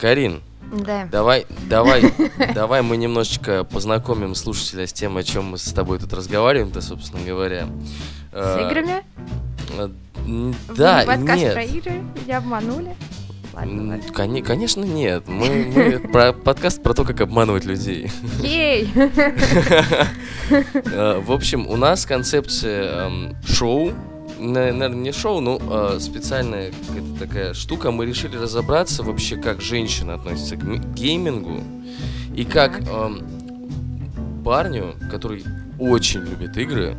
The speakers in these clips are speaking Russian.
Карин, Да. давай, давай, давай мы немножечко познакомим слушателя с тем, о чем мы с тобой тут разговариваем-то, собственно говоря. С Э, играми? э, Вы Да, подкаст нет. про игры? Меня обманули? Ладно, коне- Конечно, нет. Мы, мы про подкаст про то, как обманывать людей. Ей! Э, В общем, у нас концепция эм, шоу, наверное, не шоу, но э, специальная какая-то такая штука. Мы решили разобраться вообще, как женщина относится к ми- геймингу и как эм, парню, который очень любит игры,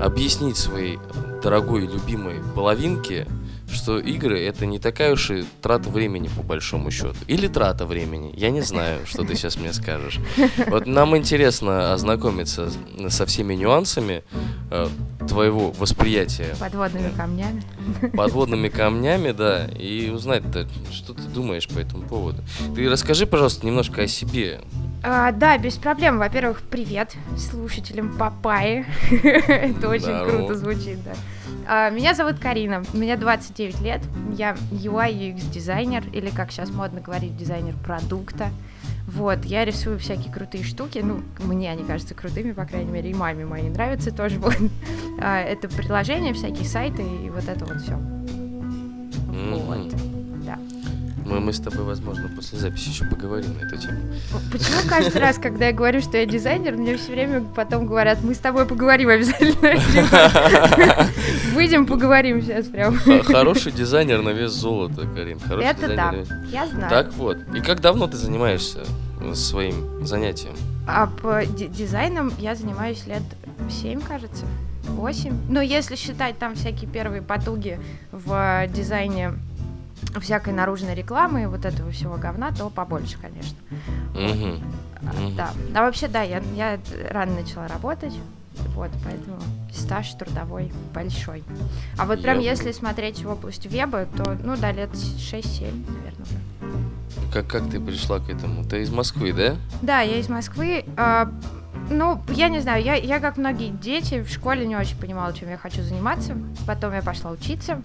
объяснить своей дорогой любимой половинке, что игры это не такая уж и трата времени по большому счету. Или трата времени. Я не знаю, что ты сейчас мне скажешь. Вот нам интересно ознакомиться со всеми нюансами э, твоего восприятия Подводными камнями. подводными камнями, да, и узнать, что ты думаешь по этому поводу. Ты расскажи, пожалуйста, немножко о себе. А, да, без проблем. Во-первых, привет слушателям Папайи. Это очень круто звучит, да. А, Меня зовут Карина, мне 29 лет, я UI UX дизайнер, или как сейчас модно говорить, дизайнер продукта. Вот, я рисую всякие крутые штуки, ну, мне они кажутся крутыми, по крайней мере, и маме моей нравятся тоже, вот. А, Это приложения, всякие сайты и вот это вот все. Вот. Мы, мы с тобой, возможно, после записи еще поговорим на эту тему. Почему каждый раз, когда я говорю, что я дизайнер, мне все время потом говорят, мы с тобой поговорим обязательно. Выйдем, поговорим сейчас прям. Хороший дизайнер на вес золота, Карин. Хороший Это да, я знаю. Так вот. И как давно ты занимаешься э, своим занятием? А по ди- дизайном я занимаюсь лет 7, кажется. 8. Ну, если считать там всякие первые потуги в дизайне всякой наружной рекламы и вот этого всего говна, то побольше, конечно. Мгм. Да. А вообще, да, я, я рано начала работать. Вот, поэтому стаж трудовой большой. А вот прям Я если смотреть в область веба, то, ну да, лет 6-7, наверное, уже. Как, как ты пришла к этому? Ты из Москвы, да? Да, я из Москвы. а, ну, я не знаю, я, я, как многие дети, в школе не очень понимала, чем я хочу заниматься. Потом я пошла учиться.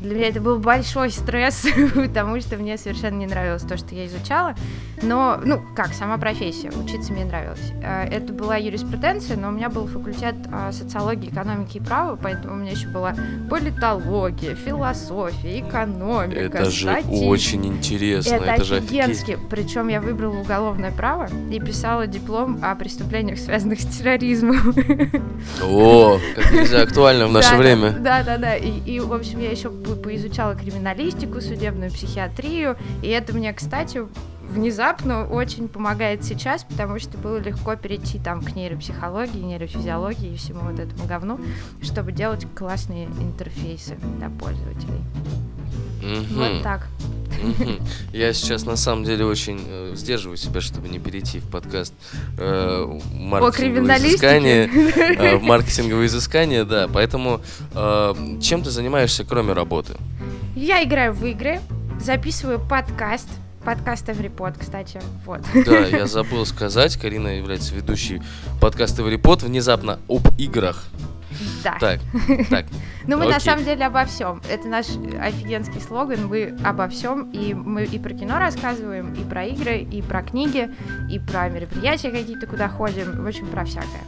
Для меня это был большой стресс, потому что мне совершенно не нравилось то, что я изучала. Но, ну, как, сама профессия, учиться мне нравилось. А, Это была юриспруденция, но у меня был факультет а, социологии, экономики и права, поэтому у меня еще была политология, философия, экономика, это же статистика. очень интересно. Это, Это, же офигенски. Причем я выбрала уголовное право и писала диплом о преступлениях, связанных с терроризмом. О, как нельзя актуально в наше время. Да, да, да. И, в общем, я еще по- поизучала криминалистику, судебную психиатрию. И это мне, кстати, внезапно очень помогает сейчас, потому что было легко перейти там к нейропсихологии, нейрофизиологии и всему вот этому говну, чтобы делать классные интерфейсы для пользователей. Мгм. Вот так. Я сейчас на самом деле очень э, сдерживаю себя, чтобы не перейти в подкаст э, маркетинговые криминалистике? изыскания. э, в маркетинговые изыскания, да. Поэтому э, чем ты занимаешься, кроме работы? Я играю в игры, записываю подкаст. Подкаст Эврипод, кстати. Вот. Да, я забыл сказать, Карина является ведущей подкаста «Эврипод» внезапно об играх. Да. Так, так. Ну, мы на самом деле обо всем. Это наш офигенский слоган. Мы обо всем. И мы и про кино рассказываем, и про игры, и про книги, и про мероприятия какие-то, куда ходим. В общем, про всякое.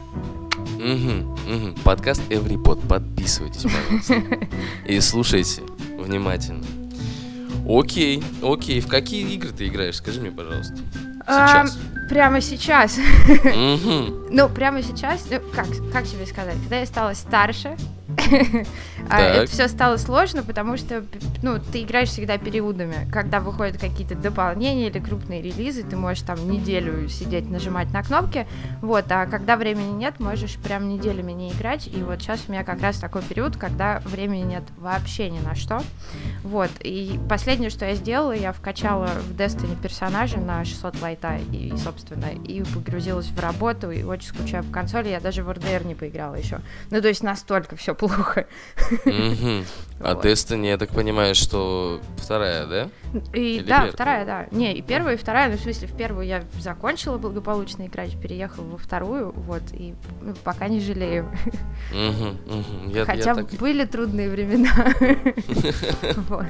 Мгм, мгм. Подкаст «Эврипод». Подписывайтесь, пожалуйста. И слушайте внимательно. Окей, окей. В какие игры ты играешь? Скажи мне, пожалуйста. Сейчас. Прямо сейчас. Ну, прямо сейчас, ну, как, как тебе сказать, когда я стала старше. Это все стало сложно, потому что, ну, ты играешь всегда периодами. Когда выходят какие-то дополнения или крупные релизы, ты можешь там неделю сидеть, нажимать на кнопки, вот, а когда времени нет, можешь прям неделями не играть, и вот сейчас у меня как раз такой период, когда времени нет вообще ни на что, вот, и последнее, что я сделала, я вкачала в Destiny персонажа на 600 лайта, и, собственно, и погрузилась в работу, и очень скучаю по консоли, я даже в RDR не поиграла еще. Ну, то есть настолько все плохо. Мгм. А Вот. Destiny, я так понимаю, что вторая, да? И Или да, первая? вторая, да. Не, и первая, и вторая, ну, в смысле, в первую я закончила благополучно играть, переехала во вторую, вот, и ну, пока не жалею. Я- я Хотя так- были трудные времена.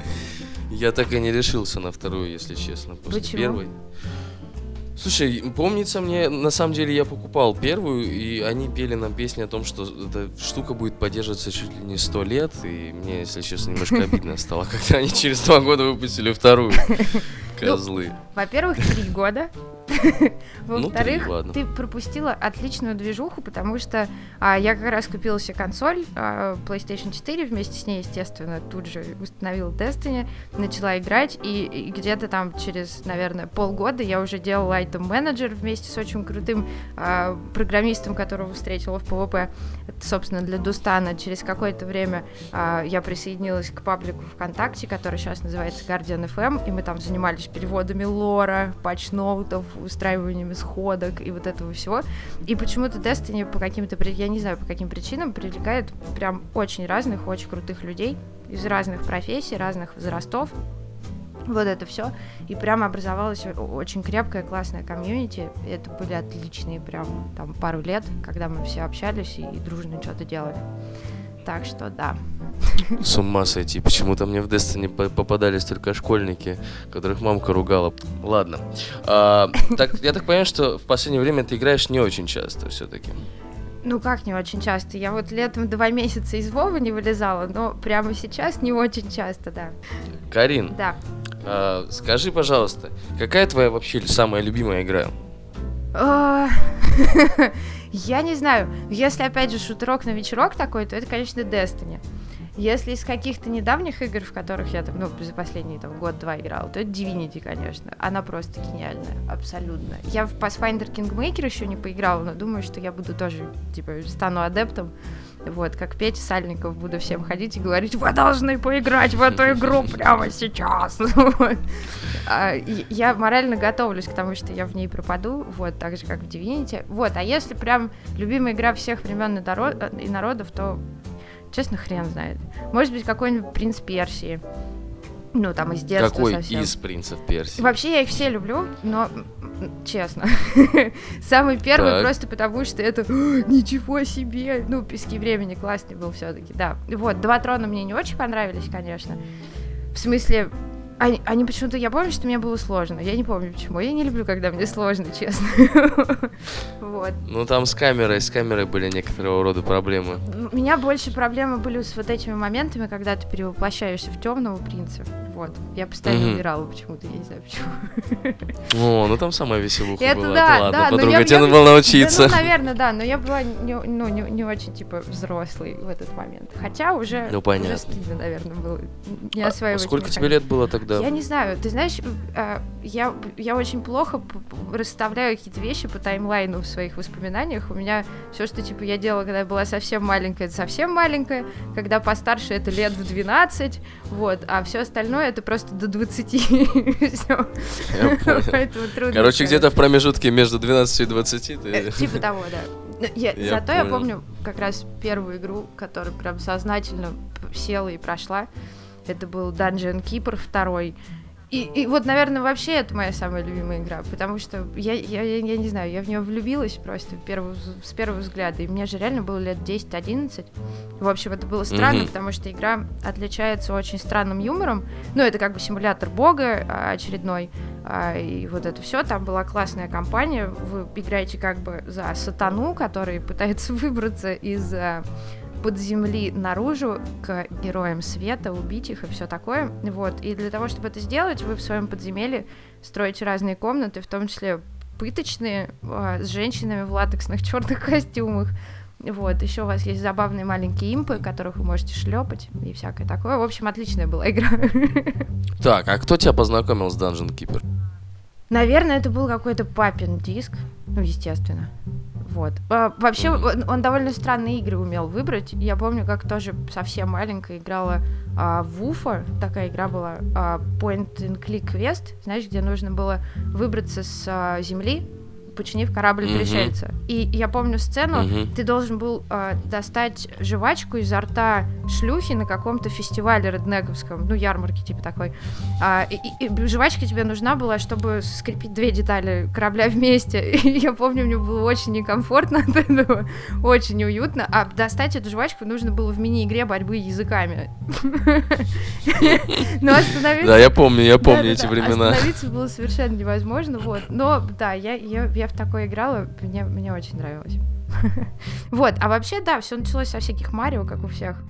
Я так и не решился на вторую, если честно, после первой. Слушай, помнится мне, на самом деле я покупал первую, и они пели нам песни о том, что эта штука будет поддерживаться чуть ли не сто лет, и мне, если честно, немножко обидно стало, когда они через два года выпустили вторую. Козлы. Во-первых, три года. Ну, Во-вторых, три, ладно. ты пропустила отличную движуху, потому что а, я как раз купила себе консоль а, PlayStation 4, вместе с ней, естественно, тут же установила Destiny, начала играть, и, и где-то там через, наверное, полгода я уже делала айтем менеджер вместе с очень крутым а, программистом, которого встретила в PvP, Это, собственно, для Дустана. Через какое-то время а, я присоединилась к паблику ВКонтакте, который сейчас называется Guardian FM, и мы там занимались переводами лора, патчноутов, устраиванием исходок и вот этого всего. И почему-то Destiny по каким-то, я не знаю, по каким причинам, привлекает прям очень разных, очень крутых людей из разных профессий, разных возрастов. Вот это все. И прямо образовалась очень крепкая, классная комьюнити. Это были отличные прям там пару лет, когда мы все общались и, и дружно что-то делали. Так что да. С ума сойти. Почему-то мне в Destiny по- попадались только школьники, которых мамка ругала. Ладно. А, так, я так понимаю, что в последнее время ты играешь не очень часто все-таки. Ну как не очень часто? Я вот летом два месяца из Вовы не вылезала, но прямо сейчас не очень часто, да. Карин, Да. а, скажи, пожалуйста, какая твоя вообще самая любимая игра? Я не знаю. Если опять же шутерок на вечерок такой, то это, конечно, Destiny. Если из каких-то недавних игр, в которых я там, ну, за последний там, год-два играла, то это Divinity, конечно. Она просто гениальная, абсолютно. Я в Pathfinder Kingmaker еще не поиграла, но думаю, что я буду тоже, типа, стану адептом. Вот, как Петя Сальников буду всем ходить и говорить, вы должны поиграть в эту игру прямо сейчас. А, Я морально готовлюсь к тому, что я в ней пропаду, вот, так же, как в Divinity. Вот, а если прям любимая игра всех времен и народов, то, честно, хрен знает. Может быть, какой-нибудь Принц Персии. Ну, там из детства Какой совсем. из принцев Персии? Вообще я их все люблю, но честно, самый первый Так. просто потому, что это «А, ничего себе, ну пески времени классный был все-таки, да. Вот два трона мне не очень понравились, конечно. В смысле, они, они почему-то, я помню, что мне было сложно. Я не помню почему. Я не люблю, когда мне сложно, честно. Вот. Ну там с камерой, с камерой были некоторого рода проблемы. У меня больше проблемы были с вот этими моментами, когда ты перевоплощаешься в темного принца. Вот. Я постоянно умирала почему-то, я не знаю почему. О, ну там самая веселуха Это была. да, ладно, да, но подруга, тебе надо было научиться. Да, ну, наверное, да, но я была не, ну, не, не очень, типа, взрослой в этот момент. Хотя уже, Ну, понятно. уже стыдно, наверное, было не А сколько тебе лет было тогда? Я не знаю, ты знаешь, э, я, я очень плохо расставляю какие-то вещи по таймлайну в своих воспоминаниях. У меня все, что типа я делала, когда я была совсем маленькая, это совсем маленькая, когда постарше это лет в 12, вот, а все остальное это просто до 20. Всё. Я понял. Поэтому трудно Короче, где-то в промежутке между 12 и 20 Э, ты... Типа того, да. Но я- Я зато я понял. помню как раз первую игру, которую прям сознательно села и прошла. Это был Dungeon Keeper второй. И, и вот, наверное, вообще это моя самая любимая игра, потому что я, я, я, я не знаю, я в нее влюбилась просто первого с первого взгляда, и мне же реально было лет 10-11. В общем, это было странно, Мгм. потому что игра отличается очень странным юмором. Ну, это как бы симулятор бога а, очередной, а, и вот это все. Там была классная компания. Вы играете как бы за сатану, который пытается выбраться из а, под земли наружу к героям света, убить их и все такое. Вот. И для того, чтобы это сделать, вы в своем подземелье строите разные комнаты, в том числе пыточные, а, с женщинами в латексных черных костюмах. Вот, еще у вас есть забавные маленькие импы, которых вы можете шлепать и всякое такое. В общем, отличная была игра. Так, а кто тебя познакомил с Dungeon Keeper? Наверное, это был какой-то папин диск. Ну, естественно. Вот. А, вообще, он, он довольно странные игры умел выбрать. Я помню, как тоже совсем маленькая играла а, в Уфа. Такая игра была а, Point and Click Quest. Знаешь, где нужно было выбраться с а, земли починив корабль Мгм. пришельца. И я помню сцену, Мгм. ты должен был э, достать жвачку изо рта шлюхи на каком-то фестивале реднековском, ну, ярмарке типа такой. А, и, и- и жвачка тебе нужна была, чтобы скрепить две детали корабля вместе. И я помню, мне было очень некомфортно от этого, очень неуютно. А достать эту жвачку нужно было в мини-игре борьбы языками. Но остановиться... Да, я помню, я помню эти времена. Остановиться было совершенно невозможно, вот. Но да, я, я, в такое играла, мне, мне очень нравилось. Вот, а вообще, да, все началось со всяких Марио, как у всех.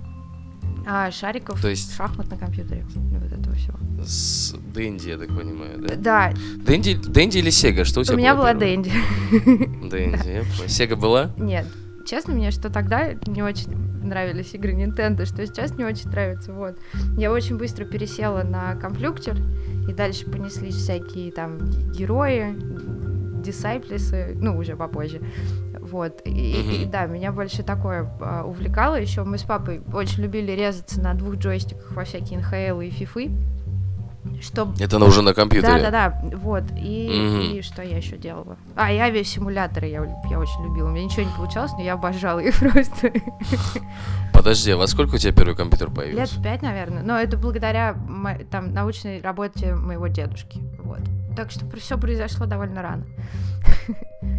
А, шариков, То есть- шахмат на компьютере. Вот этого всего. С Дэнди, я так понимаю, да? Да, Дэнди, Дэнди или Сега? Что у тебя у меня была? Дэнди. Дэнди. Сега была? Нет, честно, мне что тогда не очень нравились игры Nintendo, что сейчас не очень нравится, вот. Я очень быстро пересела на комплюктер, и дальше понеслись всякие там герои, дисайплисы, ну, уже попозже. Вот, и, и- и да, меня больше такое а, увлекало. Еще мы с папой очень любили резаться на двух джойстиках во всякие НХЛ и фифы. Что Это она уже на компьютере. да, да, да, вот. И, Мгм. и что я еще делала? А, и авиасимуляторы я, я очень любила. У меня ничего не получалось, но я обожала их просто. Подожди, а во сколько у тебя первый компьютер Лет появился? в пять, наверное. Но это благодаря там, научной работе моего дедушки. Вот. Так что все произошло довольно рано.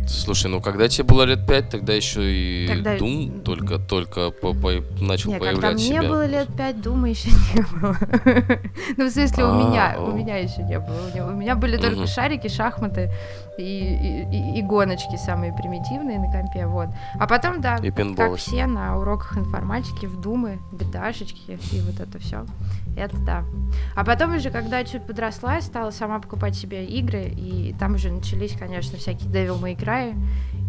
Слушай, ну когда тебе было лет пять, тогда еще и Тогда- Doom только, только по- по- начал Не, когда появлять мне себя. было лет пять, Дума еще не было. Ну, в смысле, у А, меня, о. у меня еще не было. У меня- были только шарики, шахматы и, гоночки самые примитивные на компе, вот. А потом, да, как все на уроках информатики, в Думы, гдашечки и вот это все. Это да. А потом уже, когда чуть подросла, стала сама покупать себе игры, и там уже начались, конечно, всякие Devil May Cry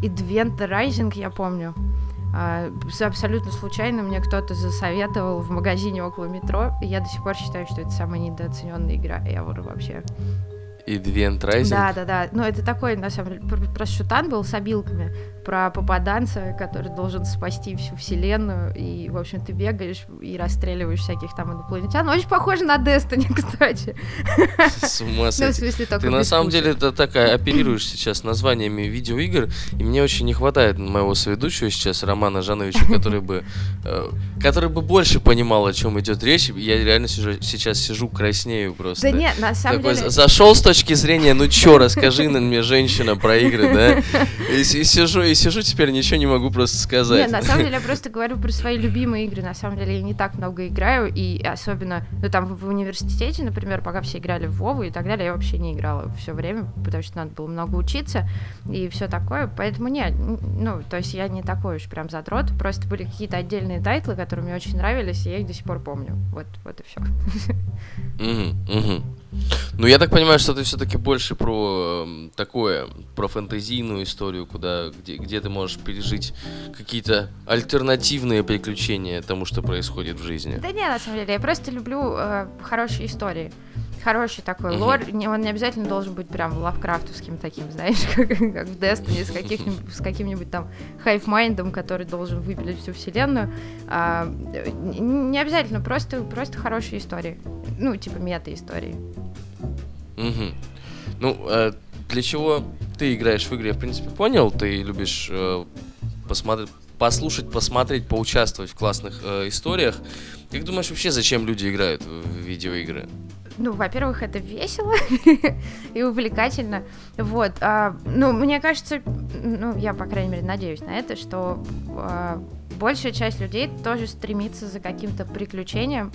и Двента Rising, я помню. А, абсолютно случайно мне кто-то засоветовал в магазине около метро, и я до сих пор считаю, что это самая недооцененная игра ever вообще. И Advent Rising. Да, да, да. Ну, это такой, на самом деле, про- шутан был с обилками про попаданца, который должен спасти всю вселенную, и, в общем, ты бегаешь и расстреливаешь всяких там инопланетян. Очень похоже на Destiny, кстати. С ума Ну, в сойти. смысле, только Ты на самом деле это такая оперируешь сейчас названиями видеоигр, и мне очень не хватает моего соведущего сейчас, Романа Жановича, который бы, э, который бы больше понимал, о чем идет речь. Я реально сейчас сижу, краснею просто. Да нет, на самом деле... за- зашел с точки зрения, ну чё, расскажи на мне, женщина, про игры, да? И, и сижу, и сижу теперь, ничего не могу просто сказать. Нет, на самом деле я просто говорю про свои любимые игры. На самом деле я не так много играю, и особенно, ну там в, университете, например, пока все играли в Вову и так далее, я вообще не играла все время, потому что надо было много учиться и все такое. Поэтому нет, ну, то есть я не такой уж прям задрот, просто были какие-то отдельные тайтлы, которые мне очень нравились, и я их до сих пор помню. Вот, вот и все. Мгм. Ну, я так понимаю, что ты все-таки больше про эм, такое, про фэнтезийную историю, куда, где, где ты можешь пережить какие-то альтернативные приключения тому, что происходит в жизни. Да не, на самом деле, я просто люблю э, хорошие истории. Хороший такой Мгм. лор, не, он не обязательно должен быть прям лавкрафтовским таким, знаешь, как, как в Destiny, с, с каким-нибудь там hivemind ом, который должен выпилить всю вселенную. А, э, не обязательно, просто, просто хорошие истории. Ну, типа мета-истории. Мгм. Ну, э, для чего ты играешь в игры, я, в принципе, понял. Ты любишь э, посмотреть, послушать, посмотреть, поучаствовать в классных э, историях. Как думаешь, вообще, зачем люди играют в видеоигры? Ну, во-первых, это весело и увлекательно. Вот. а, ну, мне кажется, ну, я, по крайней мере, надеюсь на это, что а, большая часть людей тоже стремится за каким-то приключением,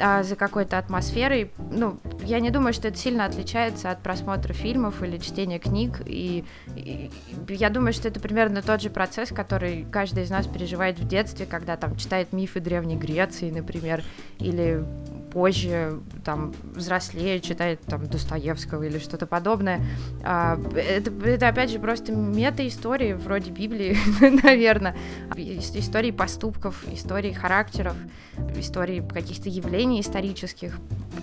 а, за какой-то атмосферой. Ну, я не думаю, что это сильно отличается от просмотра фильмов или чтения книг. И, и- и я думаю, что это примерно тот же процесс, который каждый из нас переживает в детстве, когда там читает мифы Древней Греции, например, или позже, там, взрослее, читает там Достоевского или что-то подобное. А, это, это, опять же, просто мета-истории вроде Библии, наверное. Истории поступков, истории характеров, истории каких-то явлений исторических,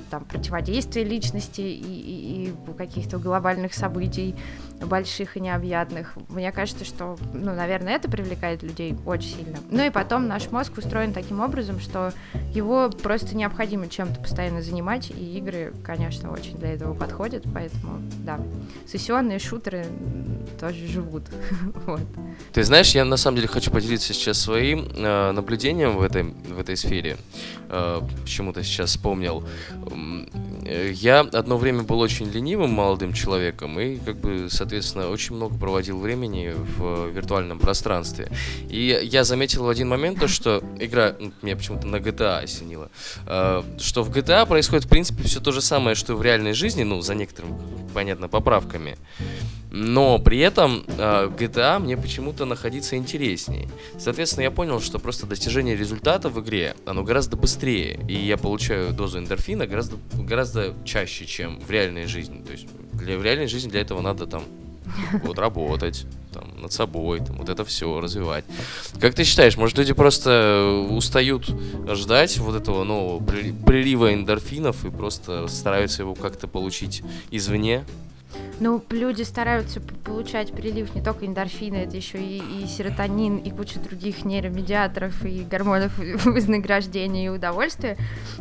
там, противодействия личности и, и- и каких-то глобальных событий. больших и необъятных. Мне кажется, что, ну, наверное, это привлекает людей очень сильно. Ну и потом наш мозг устроен таким образом, что его просто необходимо чем-то постоянно занимать, и игры, конечно, очень для этого подходят, поэтому, да, сессионные шутеры тоже живут. вот. Ты знаешь, я на самом деле хочу поделиться сейчас своим э, наблюдением в этой, в этой сфере. Э, почему-то сейчас вспомнил. Э, я одно время был очень ленивым молодым человеком и, как бы, соответственно, очень много проводил времени в виртуальном пространстве. И я заметил в один момент то, что игра, ну, меня почему-то на GTA осенила, э, что в GTA происходит, в принципе, все то же самое, что в реальной жизни, ну, за некоторыми, понятно, поправками. Но при этом э, GTA мне почему-то находиться интереснее. Соответственно, я понял, что просто достижение результата в игре, оно гораздо быстрее. И я получаю дозу эндорфина гораздо, гораздо чаще, чем в реальной жизни. То есть для, в реальной жизни для этого надо там вот работать, там, над собой, там, вот это все развивать. Как ты считаешь, может люди просто устают ждать вот этого нового прилива эндорфинов и просто стараются его как-то получить извне? Ну, люди стараются получать прилив не только эндорфина, это еще и, и серотонин, и куча других нейромедиаторов, и гормонов вознаграждения и удовольствия.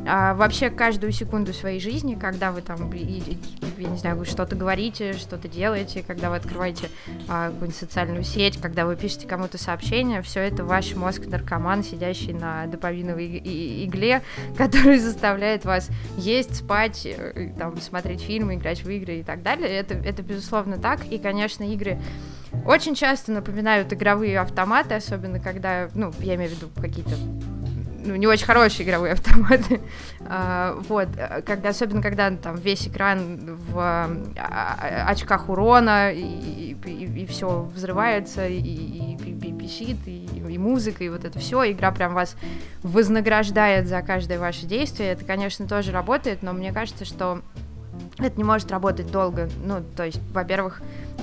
А, вообще, каждую секунду своей жизни, когда вы там, я не знаю, вы что-то говорите, что-то делаете, когда вы открываете а, какую-нибудь социальную сеть, когда вы пишете кому-то сообщение, все это ваш мозг наркоман, сидящий на допаминовой игле, который заставляет вас есть, спать, э, там, смотреть фильмы, играть в игры и так далее. Это это безусловно так. И, конечно, игры очень часто напоминают игровые автоматы, особенно когда, ну, я имею в виду какие-то ну, не очень хорошие игровые автоматы. а, вот, когда, особенно когда там весь экран в а, очках урона, и, и, и, и все взрывается, и, и, и, и пищит, и, и музыка, и вот это все. Игра прям вас вознаграждает за каждое ваше действие. Это, конечно, тоже работает, но мне кажется, что это не может работать долго. Ну, то есть, во-первых,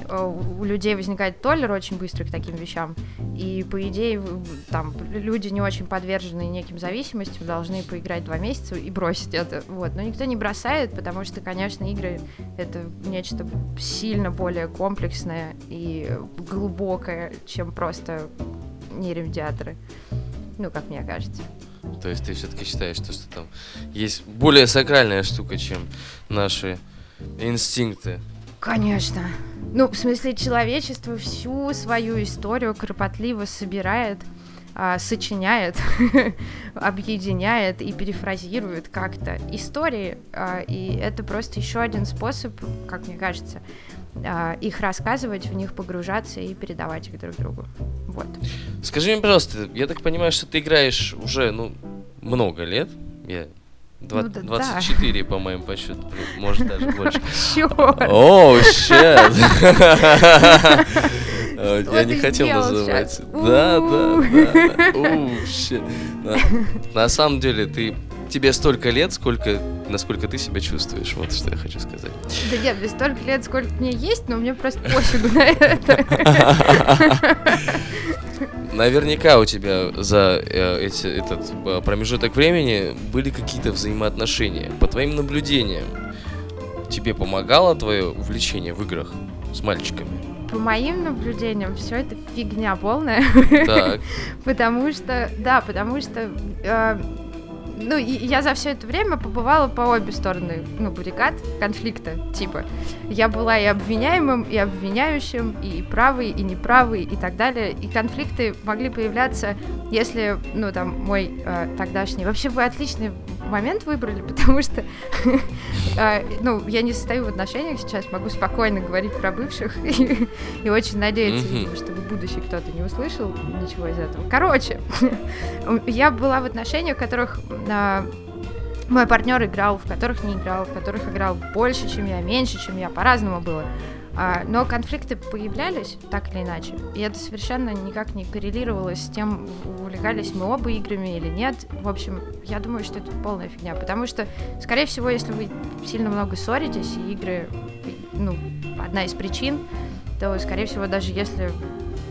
э, у людей возникает толлер очень быстро к таким вещам, и, по идее, там, люди не очень подвержены неким зависимостям, должны поиграть два месяца и бросить это, вот. Но никто не бросает, потому что, конечно, игры — это нечто сильно более комплексное и глубокое, чем просто нейромедиаторы, ну, как мне кажется. То есть ты все-таки считаешь, что, что там есть более сакральная штука, чем наши инстинкты? Конечно. Ну, в смысле, человечество всю свою историю кропотливо собирает, а, сочиняет, объединяет и перефразирует как-то истории. А, и это просто еще один способ, как мне кажется, их рассказывать, в них погружаться и передавать их друг другу. Вот. Скажи мне, пожалуйста, я так понимаю, что ты играешь уже, ну, много лет. Я 20, ну, да, 24, да. по моим подсчетам, может даже больше. О, щет! Я не хотел называть. Да, да, да. На самом деле, ты тебе столько лет, сколько, насколько ты себя чувствуешь. Вот что я хочу сказать. Да нет, мне столько лет, сколько мне есть, но мне просто пофигу на это. Наверняка у тебя за э, эти, этот э, промежуток времени были какие-то взаимоотношения. По твоим наблюдениям, тебе помогало твое увлечение в играх с мальчиками? По моим наблюдениям, все это фигня полная. Так. потому что, да, потому что э, ну, и я за все это время побывала по обе стороны, ну, баррикад конфликта, типа. Я была и обвиняемым, и обвиняющим, и правый, и неправый, и так далее. И конфликты могли появляться, если, ну, там, мой э, тогдашний... Вообще, вы отличный момент выбрали, потому что, э, ну, я не состою в отношениях сейчас, могу спокойно говорить про бывших, и, и очень надеяться, mm-hmm. чтобы будущий кто-то не услышал ничего из этого. Короче, я была в отношениях, в которых э, мой партнер играл, в которых не играл, в которых играл больше, чем я, меньше, чем я, по-разному было. А, но конфликты появлялись так или иначе, и это совершенно никак не коррелировалось с тем, увлекались мы оба играми или нет. В общем, я думаю, что это полная фигня, потому что, скорее всего, если вы сильно много ссоритесь, и игры, ну, одна из причин, то, скорее всего, даже если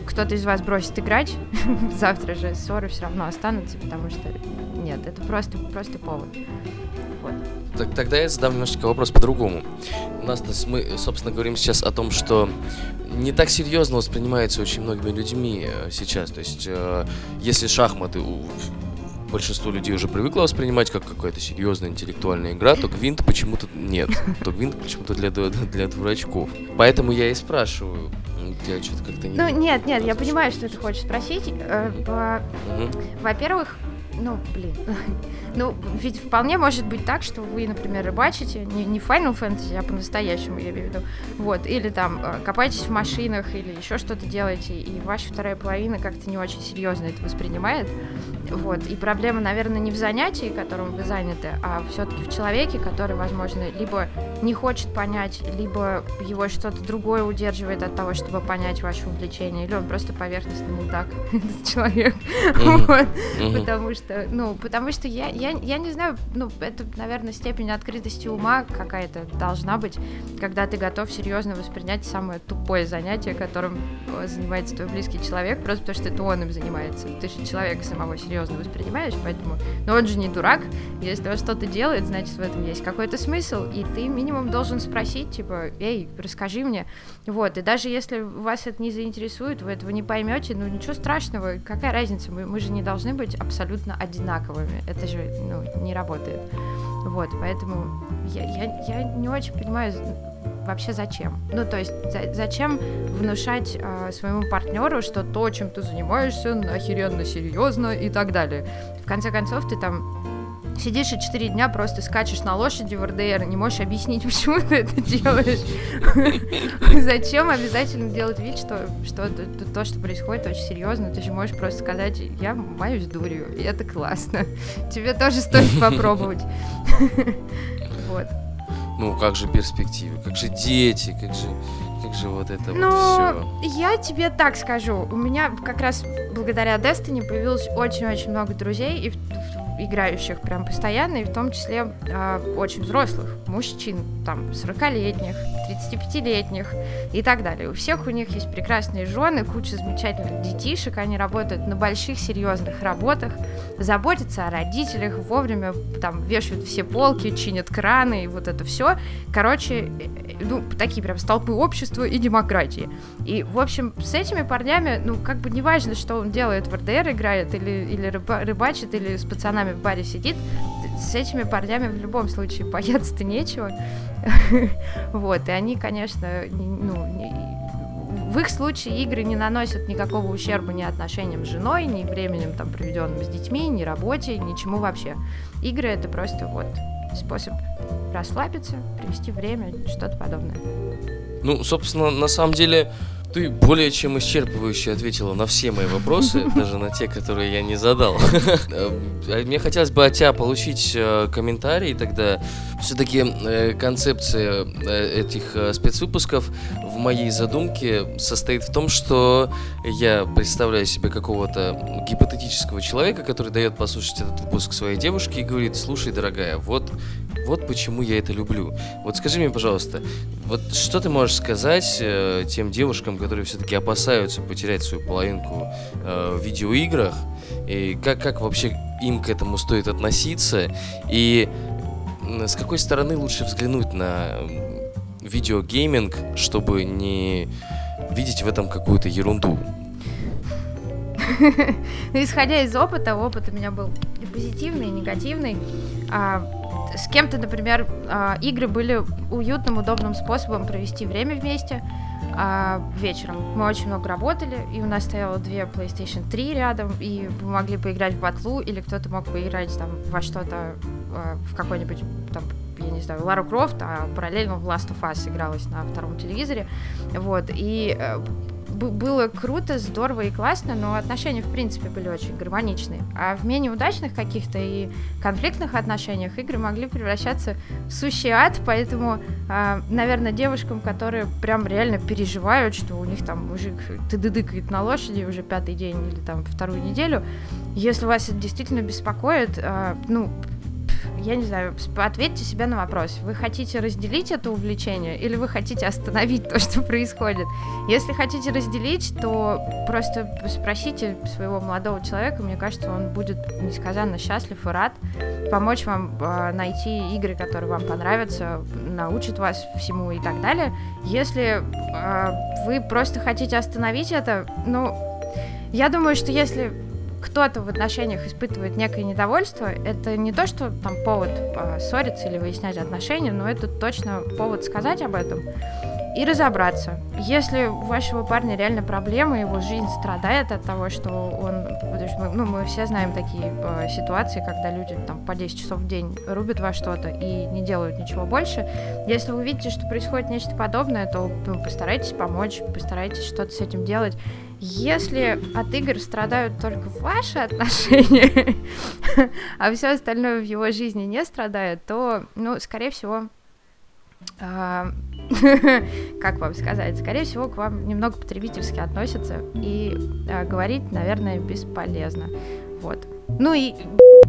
кто-то из вас бросит играть, завтра же ссоры все равно останутся, потому что нет, это просто, просто повод. Вот. Так, тогда я задам немножечко вопрос по-другому. У нас мы, собственно, говорим сейчас о том, что не так серьезно воспринимается очень многими людьми э, сейчас. То есть, э, если шахматы у большинство людей уже привыкло воспринимать как какая-то серьезная интеллектуальная игра, то Гвинт почему-то нет. То Гвинт почему-то для, для дурачков. Поэтому я и спрашиваю. Я что-то как-то не... Ну, нет, нет, я понимаю, что ты хочешь спросить. Э, во-первых, ну, блин. ну, ведь вполне может быть так, что вы, например, рыбачите, не, не Final Fantasy, а по-настоящему, я имею в виду, вот, или там э, копаетесь в машинах, или еще что-то делаете, и ваша вторая половина как-то не очень серьезно это воспринимает, вот, и проблема, наверное, не в занятии, которым вы заняты, а все-таки в человеке, который, возможно, либо не хочет понять, либо его что-то другое удерживает от того, чтобы понять ваше увлечение, или он просто поверхностный мудак, этот человек, вот, потому что что, ну, потому что я, я, я не знаю, ну, это, наверное, степень открытости ума какая-то должна быть, когда ты готов серьезно воспринять самое тупое занятие, которым э, занимается твой близкий человек, просто потому что это он им занимается. Ты же человека самого серьезно воспринимаешь, поэтому, но он же не дурак, если он что-то делает, значит, в этом есть какой-то смысл, и ты минимум должен спросить, типа, эй, расскажи мне, вот, и даже если вас это не заинтересует, вы этого не поймете, ну, ничего страшного, какая разница, мы, мы же не должны быть абсолютно одинаковыми. Это же ну, не работает. Вот, поэтому я, я, я не очень понимаю вообще зачем. Ну, то есть, за, зачем внушать э, своему партнеру, что то, чем ты занимаешься, нахеренно серьезно и так далее. В конце концов, ты там сидишь и четыре дня просто скачешь на лошади в РДР, не можешь объяснить, почему ты это делаешь. Зачем обязательно делать вид, что, что то, что происходит, очень серьезно. Ты же можешь просто сказать, я маюсь дурью, и это классно. Тебе тоже стоит попробовать. Вот. Ну, как же перспективы, как же дети, как же, как же вот это ну, вот все. я тебе так скажу, у меня как раз благодаря Destiny появилось очень-очень много друзей, и в, играющих прям постоянно, и в том числе э, очень взрослых мужчин, там, 40-летних, 35-летних и так далее. У всех у них есть прекрасные жены, куча замечательных детишек, они работают на больших серьезных работах, заботятся о родителях, вовремя там вешают все полки, чинят краны и вот это все. Короче, э, ну, такие прям столпы общества и демократии. И, в общем, с этими парнями, ну, как бы неважно, что он делает, в РДР играет или, или рыба, рыбачит, или с пацанами в баре сидит, с этими парнями в любом случае бояться-то нечего. Вот, и они, конечно, ну, в их случае игры не наносят никакого ущерба ни отношениям с женой, ни временем там проведенным с детьми, ни работе, ничему вообще. Игры это просто вот способ расслабиться, провести время, что-то подобное. Ну, собственно, на самом деле, ты более чем исчерпывающе ответила на все мои вопросы, даже на те, которые я не задал. Э, мне хотелось бы от тебя получить э, комментарий тогда. Все-таки э, концепция этих спецвыпусков в моей задумке состоит в том, что я представляю себе какого-то гипотетического человека, который дает послушать этот выпуск своей девушке и говорит, слушай, дорогая, вот вот почему я это люблю. Вот скажи мне, пожалуйста, вот что ты можешь сказать тем девушкам, которые все-таки опасаются потерять свою половинку э, в видеоиграх, и как, как вообще им к этому стоит относиться, и с какой стороны лучше взглянуть на видеогейминг, чтобы не видеть в этом какую-то ерунду? Ну, исходя из опыта, опыт у меня был и позитивный, и негативный. А, с кем-то, например, а, игры были уютным, удобным способом провести время вместе а, вечером. Мы очень много работали, и у нас стояло две PlayStation 3 рядом, и мы могли поиграть в батлу, или кто-то мог поиграть там во что-то, а, в какой-нибудь там я не знаю, Лару Крофт, а параллельно в Last of Us игралась на втором телевизоре. Вот, и э, было круто, здорово и классно, но отношения, в принципе, были очень гармоничные. А в менее удачных каких-то и конфликтных отношениях игры могли превращаться в сущий ад, поэтому, э, наверное, девушкам, которые прям реально переживают, что у них там мужик тыдыдыкает на лошади уже пятый день или там вторую неделю, если вас это действительно беспокоит, э, ну, я не знаю, ответьте себе на вопрос. Вы хотите разделить это увлечение или вы хотите остановить то, что происходит? Если хотите разделить, то просто спросите своего молодого человека, мне кажется, он будет несказанно счастлив и рад помочь вам э, найти игры, которые вам понравятся, научат вас всему и так далее. Если э, вы просто хотите остановить это, ну, я думаю, что если кто-то в отношениях испытывает некое недовольство, это не то, что там повод ссориться или выяснять отношения, но это точно повод сказать об этом и разобраться. Если у вашего парня реально проблемы, его жизнь страдает от того, что он... Ну, мы все знаем такие э, ситуации, когда люди там по 10 часов в день рубят во что-то и не делают ничего больше. Если вы видите, что происходит нечто подобное, то ну, постарайтесь помочь, постарайтесь что-то с этим делать. Если от игр страдают только ваши отношения, а все остальное в его жизни не страдает, то, ну, скорее всего, а, как вам сказать, скорее всего, к вам немного потребительски относятся, и а, говорить, наверное, бесполезно. Вот. Ну и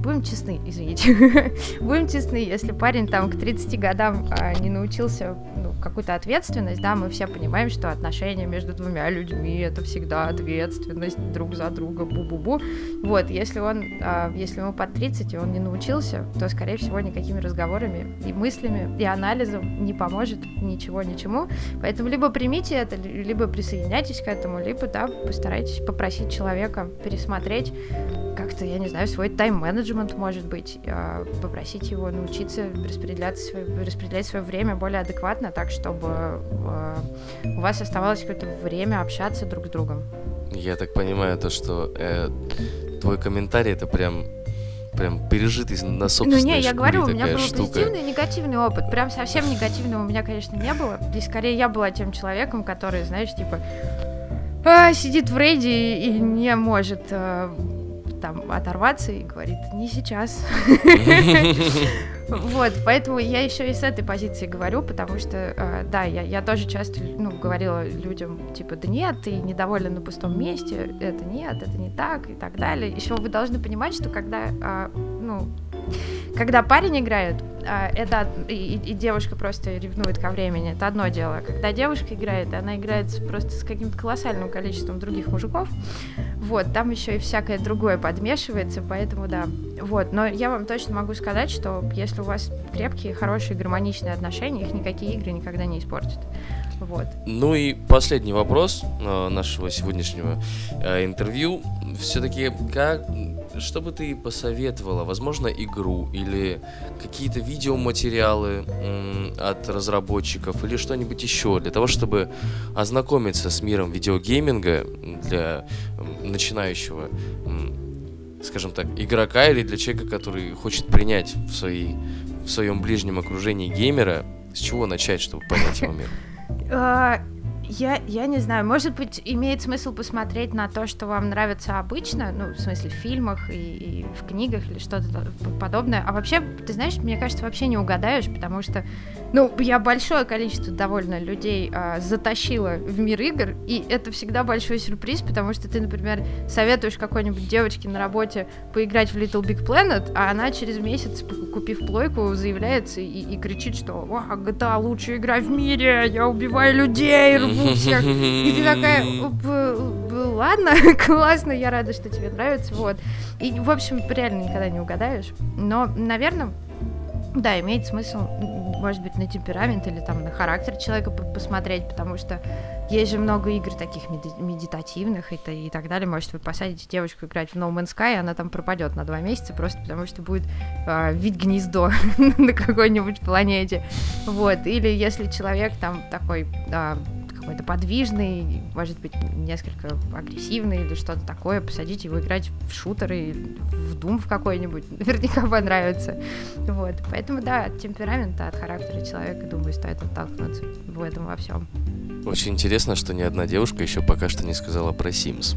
будем честны, извините. будем честны, если парень там к 30 годам а, не научился ну, какую-то ответственность, да, мы все понимаем, что отношения между двумя людьми это всегда ответственность друг за друга, бу-бу-бу. Вот, если он, а, если ему под 30 и он не научился, то, скорее всего, никакими разговорами и мыслями, и анализом не поможет ничего, ничему. Поэтому либо примите это, либо присоединяйтесь к этому, либо, да, постарайтесь попросить человека пересмотреть как-то, я не знаю, свой тайм-менеджмент, может быть, а, попросить его научиться распределять свое, распределять свое время более адекватно, так, чтобы а, у вас оставалось какое-то время общаться друг с другом. Я так понимаю, то, что э, твой комментарий это прям прям пережитый на собственной Ну не, я говорю, у меня был штука. позитивный и негативный опыт. Прям совсем негативного у меня, конечно, не было. И скорее я была тем человеком, который, знаешь, типа а, сидит в рейде и не может а, там оторваться и говорит, не сейчас. Вот, поэтому я еще и с этой позиции говорю, потому что, э, да, я, я тоже часто, ну, говорила людям, типа, да нет, ты недоволен на пустом месте, это нет, это не так и так далее. Еще вы должны понимать, что когда, э, ну, когда парень играет, а, это и, и девушка просто ревнует ко времени, это одно дело. Когда девушка играет, она играет просто с каким-то колоссальным количеством других мужиков, вот, там еще и всякое другое подмешивается, поэтому да. Вот, но я вам точно могу сказать, что если у вас крепкие, хорошие, гармоничные отношения, их никакие игры никогда не испортят. Вот. Ну и последний вопрос э, нашего сегодняшнего э, интервью. Все-таки как что бы ты посоветовала? Возможно, игру или какие-то видеоматериалы от разработчиков или что-нибудь еще для того, чтобы ознакомиться с миром видеогейминга для начинающего, скажем так, игрока или для человека, который хочет принять в, своей, в своем ближнем окружении геймера, с чего начать, чтобы понять его мир? А, я, я не знаю, может быть, имеет смысл посмотреть на то, что вам нравится обычно, ну, в смысле, в фильмах и, и в книгах или что-то подобное. А вообще, ты знаешь, мне кажется, вообще не угадаешь, потому что, ну, я большое количество довольно людей а, затащила в мир игр, и это всегда большой сюрприз, потому что ты, например, советуешь какой-нибудь девочке на работе поиграть в Little Big Planet, а она через месяц, купив плойку, заявляется и, и кричит, что «О, GTA лучшая игра в мире, я убиваю людей, рву всех. И ты такая, ладно, классно, я рада, что тебе нравится, вот. И, в общем, реально никогда не угадаешь. Но, наверное, да, имеет смысл, может быть, на темперамент или там на характер человека посмотреть, потому что есть же много игр таких медитативных и, и так далее. Может, вы посадите девочку играть в No Man's Sky, и она там пропадет на два месяца, просто потому что будет э, вид гнездо на какой-нибудь планете. Вот. Или если человек там такой э, какой-то подвижный, может быть, несколько агрессивный или что-то такое, посадить его играть в шутеры, в Doom в какой-нибудь, наверняка понравится. Вот. Поэтому, да, от темперамента, от характера человека, думаю, стоит оттолкнуться в этом во всем. Очень интересно, что ни одна девушка еще пока что не сказала про Sims.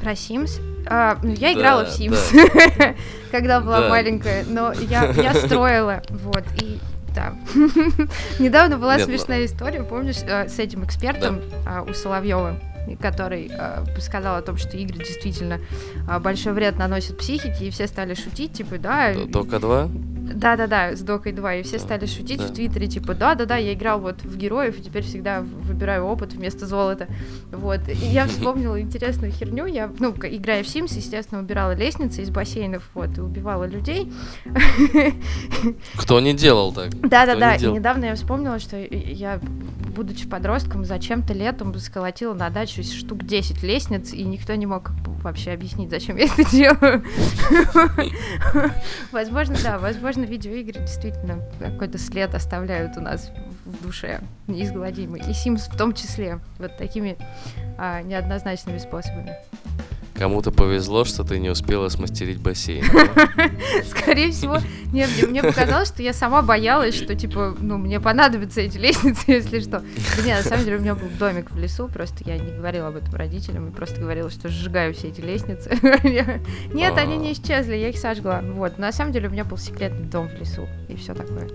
Про Sims? А, ну, я играла да, в Sims, да. когда была да. маленькая, но я, я строила, вот, и да. Недавно была Нет, смешная история, помнишь, э, с этим экспертом да. у Соловьева который э, сказал о том, что игры действительно э, большой вред наносят психике, и все стали шутить, типа, да. Только два? Да-да-да, с Докой 2. И все Да, стали шутить да. в Твиттере, типа, да-да-да, я играл вот в героев, и теперь всегда выбираю опыт вместо золота. Вот. И я вспомнила интересную херню. Я, ну, играя в Sims, естественно, убирала лестницы из бассейнов, вот, и убивала людей. Кто не делал так? Да-да-да, и недавно я вспомнила, что я, будучи подростком, зачем-то летом сколотила на дачу штук 10 лестниц, и никто не мог вообще объяснить, зачем я это делаю. Возможно, да, возможно, видеоигры действительно какой-то след оставляют у нас в душе неизгладимый. И Sims в том числе, вот такими а, неоднозначными способами. Кому-то повезло, что ты не успела смастерить бассейн. Скорее всего, нет, мне, показалось, что я сама боялась, что, типа, ну, мне понадобятся эти лестницы, если что. Да нет, на самом деле у меня был домик в лесу, просто я не говорила об этом родителям, и просто говорила, что сжигаю все эти лестницы. Нет, они не исчезли, я их сожгла. Вот, на самом деле у меня был секретный дом в лесу, и все такое.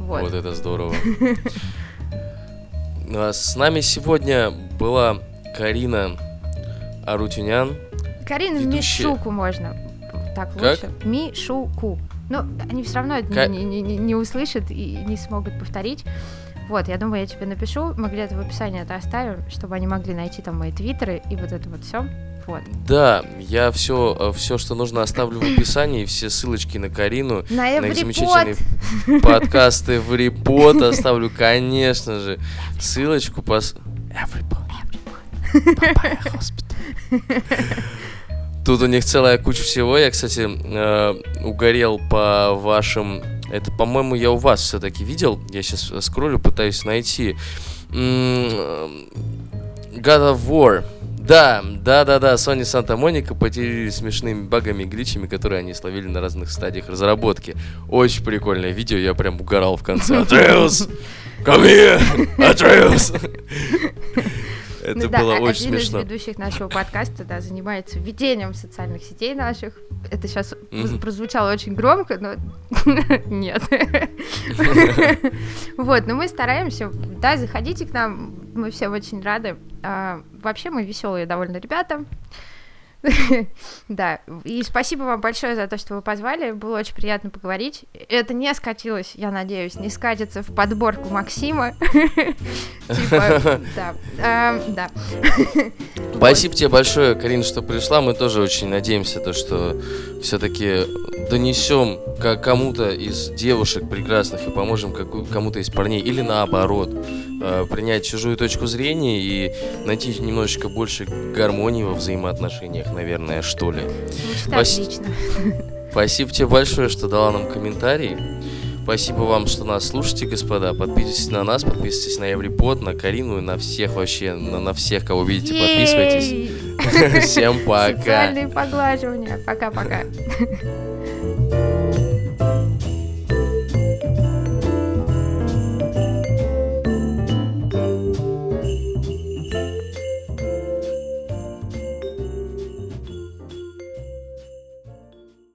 Вот Вот. это здорово. А С нами сегодня была Карина Арутюнян. Карина, ведущая. Мишуку можно. Так Как? лучше. Мишуку. Ну, они все равно это не, не- не- не услышат и не смогут повторить. Вот, я думаю, я тебе напишу, мы где-то в описании это оставим, чтобы они могли найти там мои твиттеры и вот это вот все. Вот. Да, я все, все, что нужно, оставлю в описании, все ссылочки на Карину, На на их замечательные подкасты в репот оставлю, конечно же, ссылочку по... с- Everybody. Papaya Hospital. Тут у них целая куча всего. Я, кстати, э, угорел по вашим... Это, по-моему, я у вас все-таки видел. Я сейчас скроллю, пытаюсь найти. М, God of War. Да, да, да, да, Sony Santa Monica поделились смешными багами и гличами, которые они словили на разных стадиях разработки. Очень прикольное видео, я прям угорал в конце. Атреус! Come here! Атреус! Это Ну было а- очень один смешно. из ведущих нашего подкаста, да, занимается ведением социальных сетей наших. Это сейчас прозвучало очень громко, но нет. Вот, но мы стараемся, да, заходите к нам, мы всем очень рады. А, Вообще мы веселые довольно ребята. Да, и спасибо вам большое за то, что вы позвали, было очень приятно поговорить. Это не скатилось, я надеюсь, не скатится в подборку Максима. Типа, а, да. Спасибо тебе большое, Карин, что пришла. Мы тоже очень надеемся, то, что все-таки донесем кому-то из девушек прекрасных и поможем кому-то из парней, или наоборот, э, принять чужую точку зрения и найти немножечко больше гармонии во взаимоотношениях, наверное, что ли. Звучит Спаси- отлично. Спасибо тебе большое, что дала нам комментарий. Спасибо вам, что нас слушаете, господа. Подписывайтесь на нас, подписывайтесь на Еврипод, на Карину и на всех вообще, на, на всех, кого видите, подписывайтесь. Всем пока. Социальные поглаживания. Пока-пока.